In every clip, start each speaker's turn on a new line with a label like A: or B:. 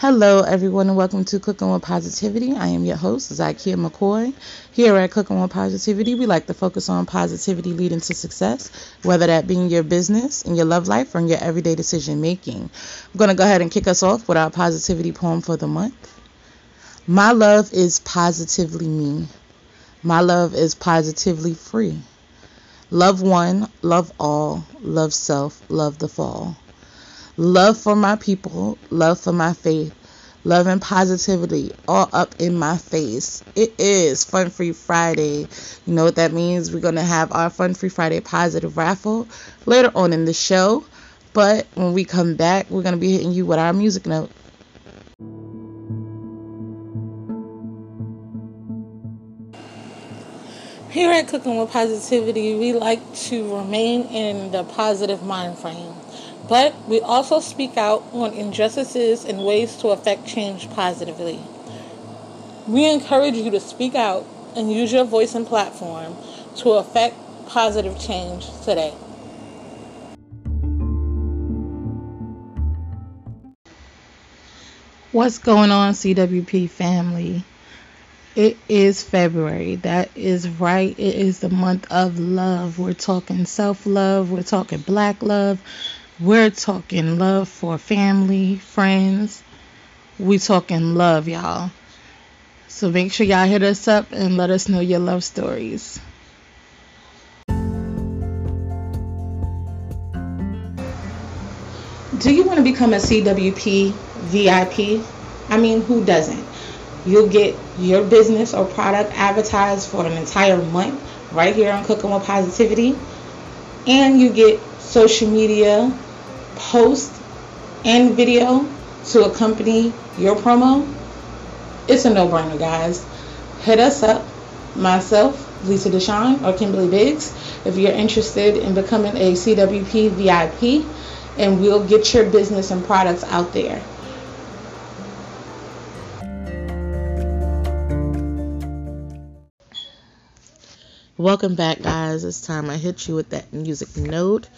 A: Hello, everyone, and welcome to Cooking with Positivity. I am your host, Zykia McCoy. Here at Cooking with Positivity, we like to focus on positivity leading to success, whether that be in your business, in your love life, or in your everyday decision making. I'm going to go ahead and kick us off with our positivity poem for the month. My love is positively me. My love is positively free. Love one, love all, love self, love the fall love for my people, love for my faith, love and positivity all up in my face. It is Fun Free Friday. You know what that means? We're going to have our Fun Free Friday positive raffle later on in the show. But when we come back, we're going to be hitting you with our music note. Here at Cooking with Positivity, we like to remain in the positive mind frame. But we also speak out on injustices and ways to affect change positively. We encourage you to speak out and use your voice and platform to affect positive change today. What's going on, CWP family? It is February. That is right. It is the month of love. We're talking self love, we're talking black love, we're talking love for family, friends. We talking love, y'all. So make sure y'all hit us up and let us know your love stories. Do you want to become a CWP VIP? I mean, who doesn't? You'll get your business or product advertised for an entire month right here on Cooking with Positivity. And you get social media post and video to accompany your promo, it's a no-brainer, guys. Hit us up, myself, Lisa Deshawn, or Kimberly Biggs, if you're interested in becoming a CWP VIP, and we'll get your business and products out there. Welcome back, guys. It's time I hit you with that music note.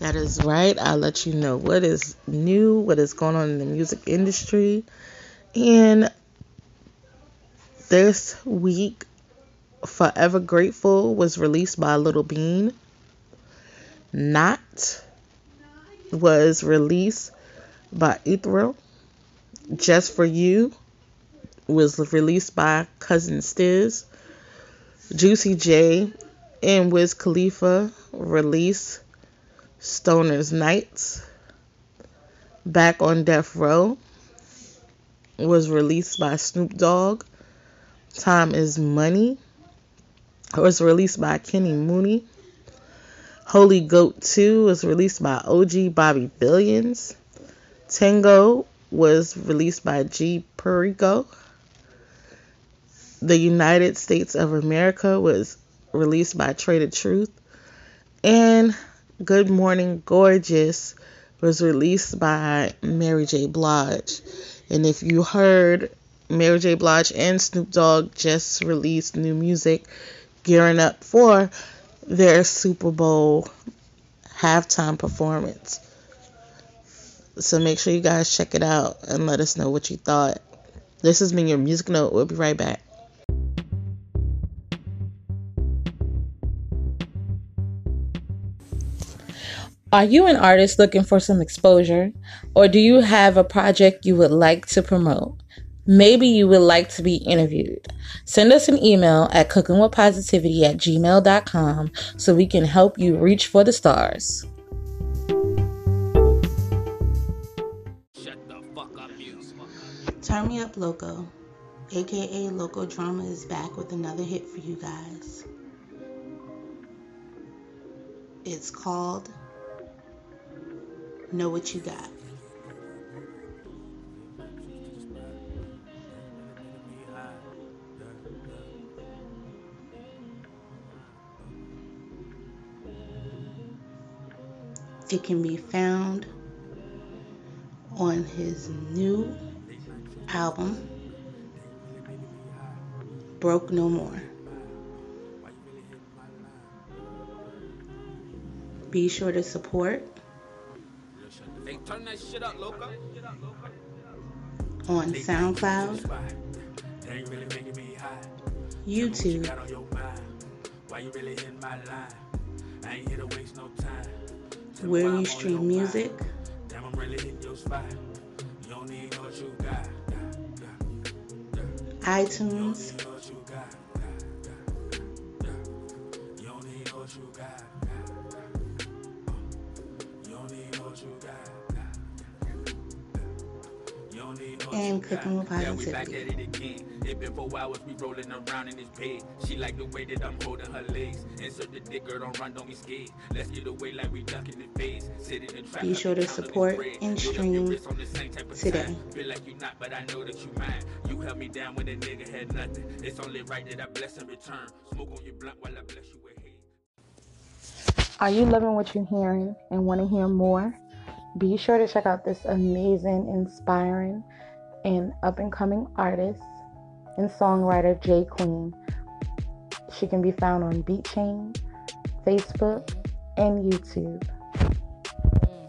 A: That is right. I'll let you know what is new, what is going on in the music industry. And this week, Forever Grateful was released by Little Bean. Not was released by Ethereal. Just for You was released by Cousin Stiz. Juicy J and Wiz Khalifa released Stoner's Nights. Back on Death Row was released by Snoop Dogg. Time is Money was released by Kenny Mooney. Holy Goat 2 was released by OG Bobby Billions. Tango was released by G Perico. The United States of America was released by Traded Truth. And Good Morning Gorgeous was released by Mary J. Blige. And if you heard, Mary J. Blige and Snoop Dogg just released new music gearing up for their Super Bowl halftime performance. So make sure you guys check it out and let us know what you thought. This has been your music note. We'll be right back. Are you an artist looking for some exposure? Or do you have a project you would like to promote? Maybe you would like to be interviewed. Send us an email at cookingwithpositivity at gmail.com so we can help you reach for the stars. Turn Me Up Loco, aka Loco Drama, is back with another hit for you guys. It's called know what you got. It can be found on his new album, Broke No More. Be sure to support
B: turn that shit up, loco.
A: on SoundCloud, YouTube, where you stream music, iTunes, and cooking with positivity. It been four hours, we rolling around in this bed. She like the way that I'm holding her legs. Insert the dick, girl, don't run, don't be scared. Let's get away like we ducking the face. Sit in the trap. Be sure to support and stream today. Feel like you not, but I know that you mine. You held me down when a nigga had nothing. It's only right that I bless in return. Smoke on your blunt while I bless you with hate. Are you loving what you're hearing and want to hear more? Be sure to check out this amazing, inspiring, and up and coming artist and songwriter J Queen. She can be found on BeatChain, Facebook, and YouTube. Mm.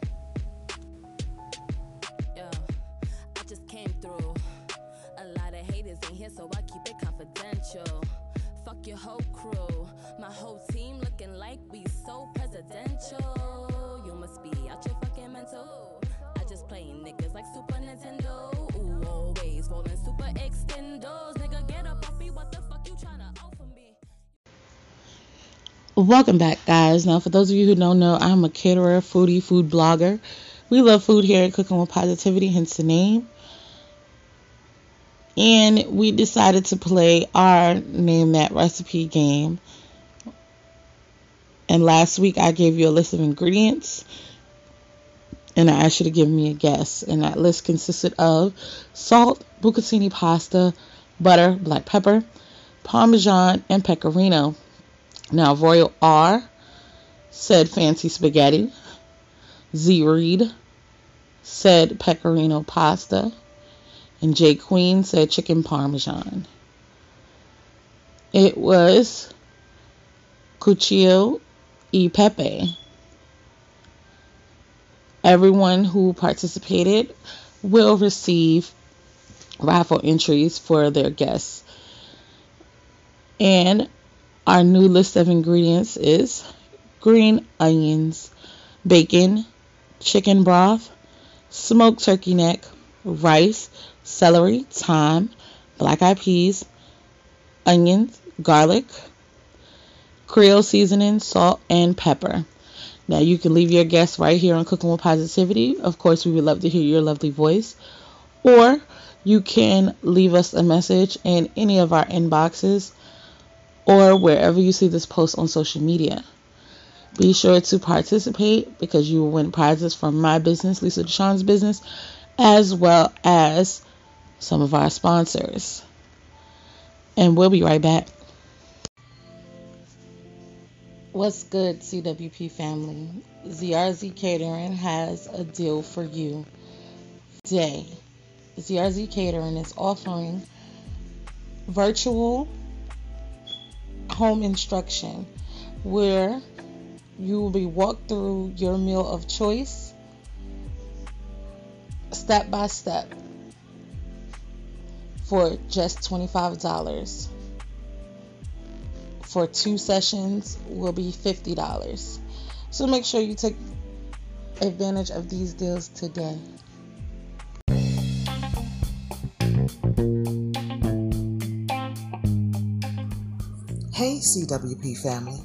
A: your whole crew. My whole team looking like we so presidential. I just niggas like Super Nintendo. Ooh, always super extendos. Nigga, get up. What the fuck you offer me? Welcome back, guys. Now, for those of you who don't know, I'm a caterer, foodie, food blogger. We love food here at Cooking with Positivity, hence the name and we decided to play our name that recipe game. And last week I gave you a list of ingredients and I asked you to give me a guess. And that list consisted of salt, bucatini pasta, butter, black pepper, parmesan, and pecorino. Now, Royal R said fancy spaghetti. Z Reed said pecorino pasta and J Queen said chicken parmesan. It was Cuchillo y Pepe. Everyone who participated will receive raffle entries for their guests. And our new list of ingredients is green onions, bacon, chicken broth, smoked turkey neck, rice, celery, thyme, black eyed peas, onions, garlic, Creole seasoning, salt, and pepper. Now you can leave your guests right here on Cooking with Positivity. Of course, we would love to hear your lovely voice. Or you can leave us a message in any of our inboxes or wherever you see this post on social media. Be sure to participate because you will win prizes from my business, Lisa Deshawn's business, as well as some of our sponsors. And we'll be right back. What's good, CWP family? ZRZ Catering has a deal for you today. ZRZ Catering is offering virtual home instruction where you will be walked through your meal of choice step by step for just $25. For two sessions will be $50. So make sure you take advantage of these deals today.
B: Hey, CWP family.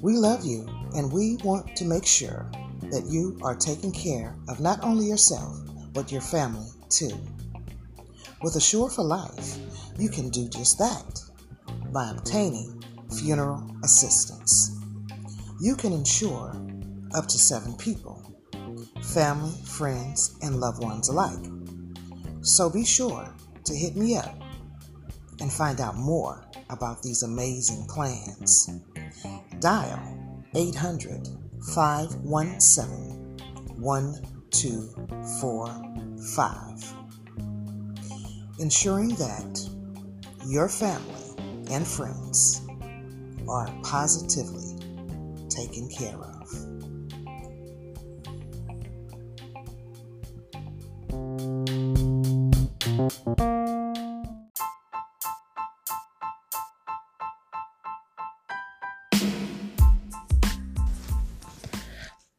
B: We love you and we want to make sure that you are taking care of not only yourself, but your family too. With Assure for Life, you can do just that by obtaining funeral assistance. You can insure up to seven people, family, friends, and loved ones alike. So be sure to hit me up and find out more about these amazing plans. Dial 800 517 1245 ensuring that your family and friends are positively taken care of.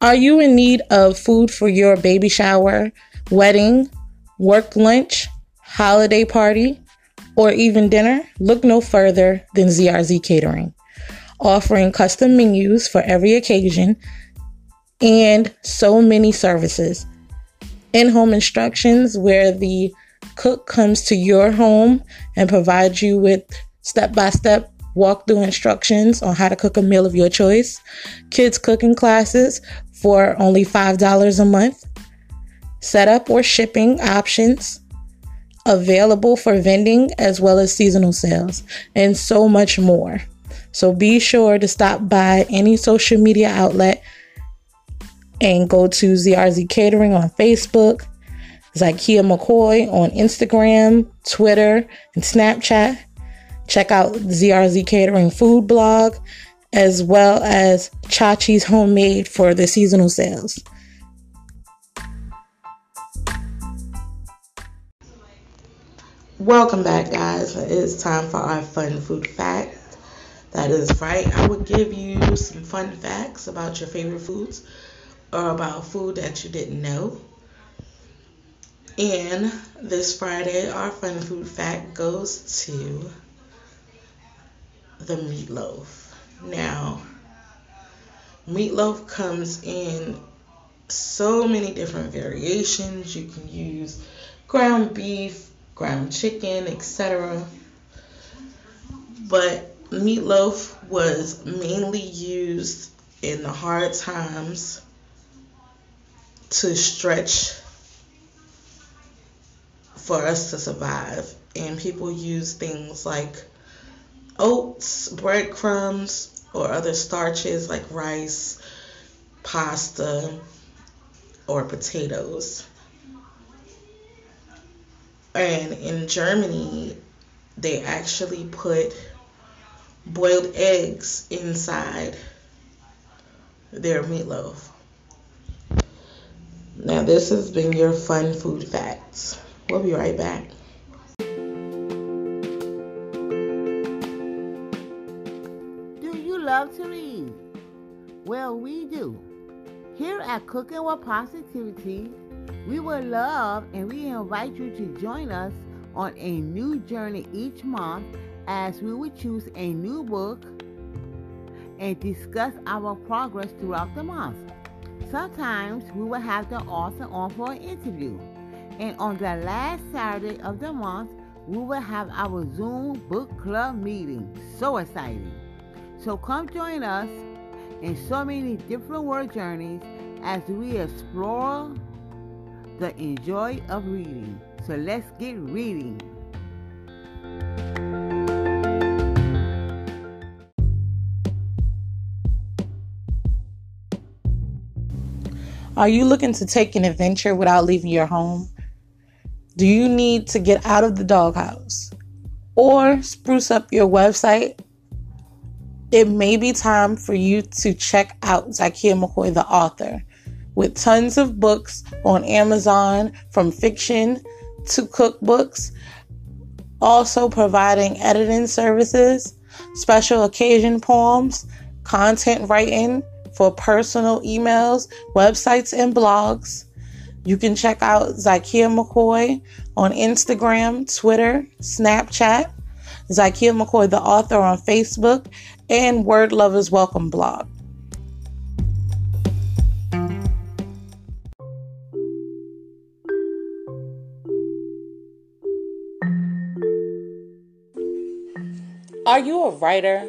A: Are you in need of food for your baby shower, wedding, work lunch, holiday party, or even dinner? Look no further than ZRZ Catering, offering custom menus for every occasion and so many services. In home instructions, where the cook comes to your home and provides you with step by step walkthrough instructions on how to cook a meal of your choice, kids cooking classes for only $5 a month, setup or shipping options available for vending as well as seasonal sales, and so much more. So be sure to stop by any social media outlet and go to ZRZ Catering on Facebook, Zykia McCoy on Instagram, Twitter, and Snapchat. Check out ZRZ Catering food blog as well as Chachi's Homemade for the seasonal sales. Welcome back, guys. It's time for our fun food fact. That is right. I will give you some fun facts about your favorite foods or about food that you didn't know. And this Friday, our fun food fact goes to the meatloaf. Now, meatloaf comes in so many different variations. You can use ground beef, ground chicken, etc. But meatloaf was mainly used in the hard times to stretch for us to survive. And people use things like oats, breadcrumbs, or other starches like rice, pasta, or potatoes. And in Germany, they actually put boiled eggs inside their meatloaf. Now, this has been your fun food facts. We'll be right back.
C: Do you love to read? Well, we do. Here at Cooking with Positivity, we would love and we invite you to join us on a new journey each month as we would choose a new book and discuss our progress throughout the month. Sometimes we will have the author on for an interview. And on the last Saturday of the month, we will have our Zoom book club meeting. So exciting! So come join us in so many different word journeys as we explore the enjoy of reading. So let's get reading.
A: Are you looking to take an adventure without leaving your home? Do you need to get out of the doghouse or spruce up your website it may be time for you to check out Zykia McCoy, the author, with tons of books on Amazon from fiction to cookbooks, also providing editing services, special occasion poems, content writing for personal emails, websites, and blogs. You can check out Zykia McCoy on Instagram, Twitter, Snapchat, Zykia McCoy, the author, on Facebook, and Word Lovers Welcome blog. Are you a writer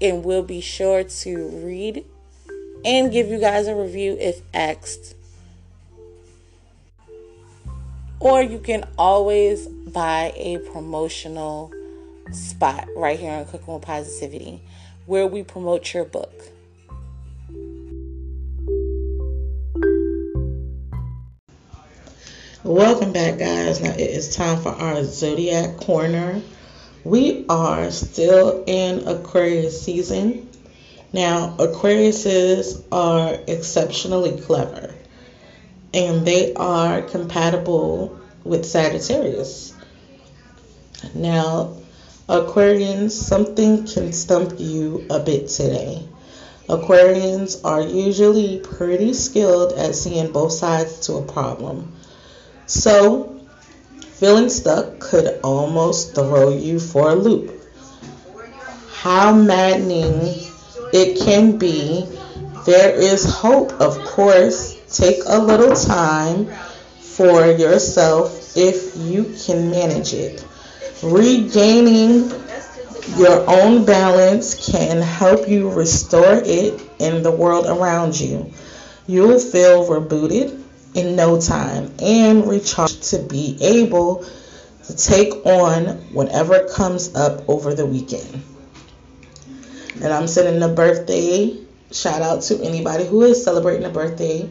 A: And we'll be sure to read and give you guys a review if asked or you can always buy a promotional spot right here on Cooking with Positivity where we promote your book. Welcome back, guys. Now it is time for our Zodiac Corner. We are still in Aquarius season. Now, Aquariuses are exceptionally clever and they are compatible with Sagittarius. Now, Aquarians, something can stump you a bit today. Aquarians are usually pretty skilled at seeing both sides to a problem. So, feeling stuck could almost throw you for a loop. How maddening it can be. There is hope, of course. Take a little time for yourself if you can manage it. Regaining your own balance can help you restore it in the world around you. You'll feel rebooted in no time and recharged to be able to take on whatever comes up over the weekend. And I'm sending a birthday shout out to anybody who is celebrating a birthday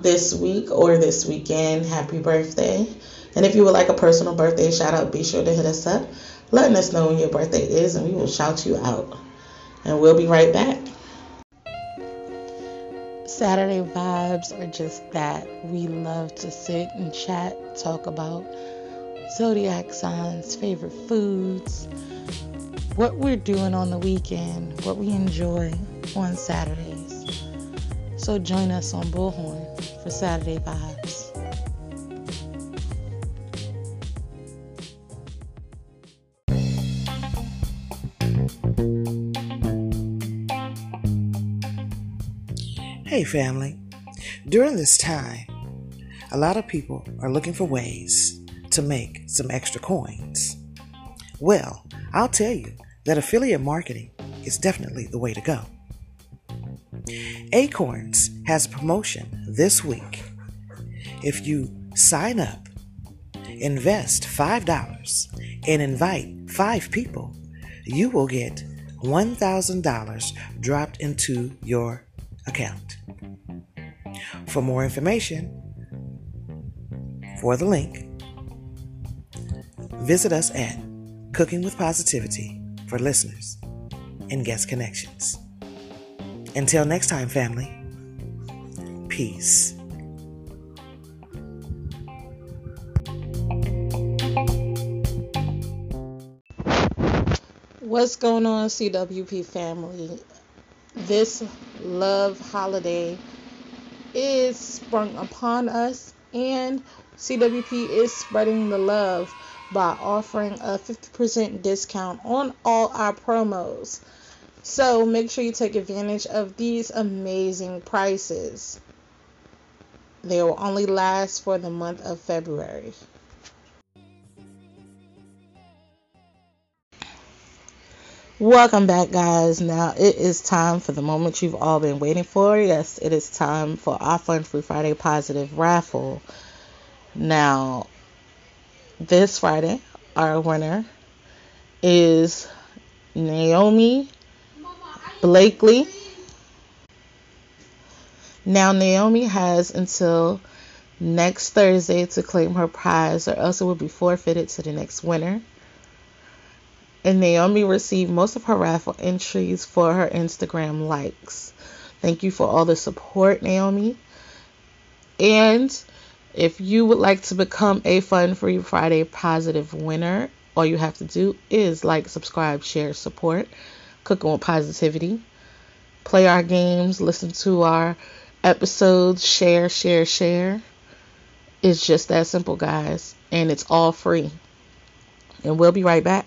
A: this week or this weekend. Happy birthday. And if you would like a personal birthday shout out, be sure to hit us up, letting us know when your birthday is, and we will shout you out. And we'll be right back. Saturday vibes are just that. We love to sit and chat, talk about zodiac signs, favorite foods, what we're doing on the weekend, what we enjoy on Saturdays. So join us on Bullhorn for Saturday vibes.
B: Hey, family. During this time, a lot of people are looking for ways to make some extra coins. Well, I'll tell you that affiliate marketing is definitely the way to go. Acorns has a promotion this week. If you sign up, invest $5, and invite five people, you will get $1,000 dropped into your account. For more information, for the link, visit us at Cooking with Positivity for listeners and guest connections. Until next time, family, peace.
A: What's going on, CWP family? This love holiday is sprung upon us, and CWP is spreading the love by offering a 50% discount on all our promos. So make sure you take advantage of these amazing prices. They will only last for the month of February. Welcome back, guys. Now it is time for the moment you've all been waiting for. Yes, it is time for our Fun Free Friday Positive Raffle. Now, this Friday, our winner is Naomi Blakely. Now, Naomi has until next Thursday to claim her prize, or else it will be forfeited to the next winner and Naomi received most of her raffle entries for her Instagram likes. Thank you for all the support, Naomi. And if you would like to become a Fun Free Friday positive winner, all you have to do is like, subscribe, share, support, Cooking with Positivity, play our games, listen to our episodes, share, share, share. It's just that simple, guys. And it's all free. And we'll be right back.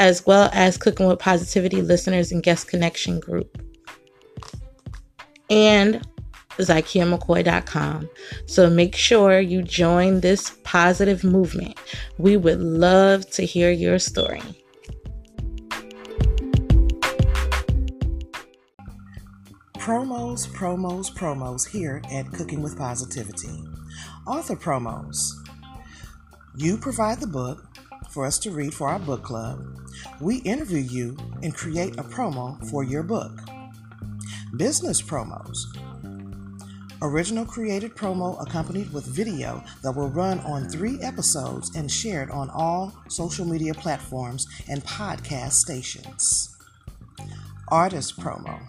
A: as well as Cooking with Positivity listeners and guest connection group. And ZykiaMcCoy.com. So make sure you join this positive movement. We would love to hear your story.
B: Promos, promos, promos here at Cooking with Positivity. Author promos. You provide the book for us to read for our book club. We interview you and create a promo for your book. Business promos. Original created promo accompanied with video that will run on three episodes and shared on all social media platforms and podcast stations. Artist promo.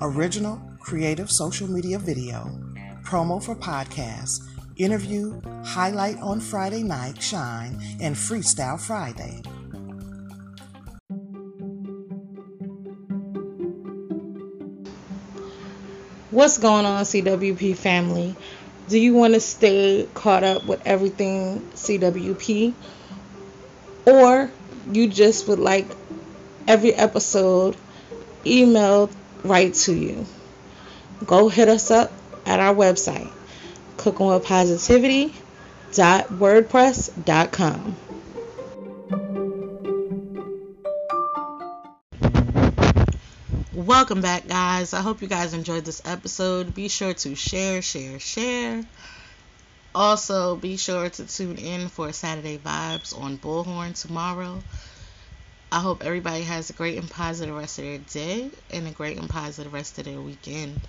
B: Original creative social media video. Promo for podcasts. Interview, highlight on Friday night, shine, and freestyle Friday.
A: What's going on, CWP family? Do you want to stay caught up with everything CWP? Or you just would like every episode emailed right to you? Go hit us up at our website, cookingwithpositivity.wordpress.com. Welcome back, guys. I hope you guys enjoyed this episode. Be sure to share, share, share. Also, be sure to tune in for Saturday Vibes on Bullhorn tomorrow. I hope everybody has a great and positive rest of their day and a great and positive rest of their weekend.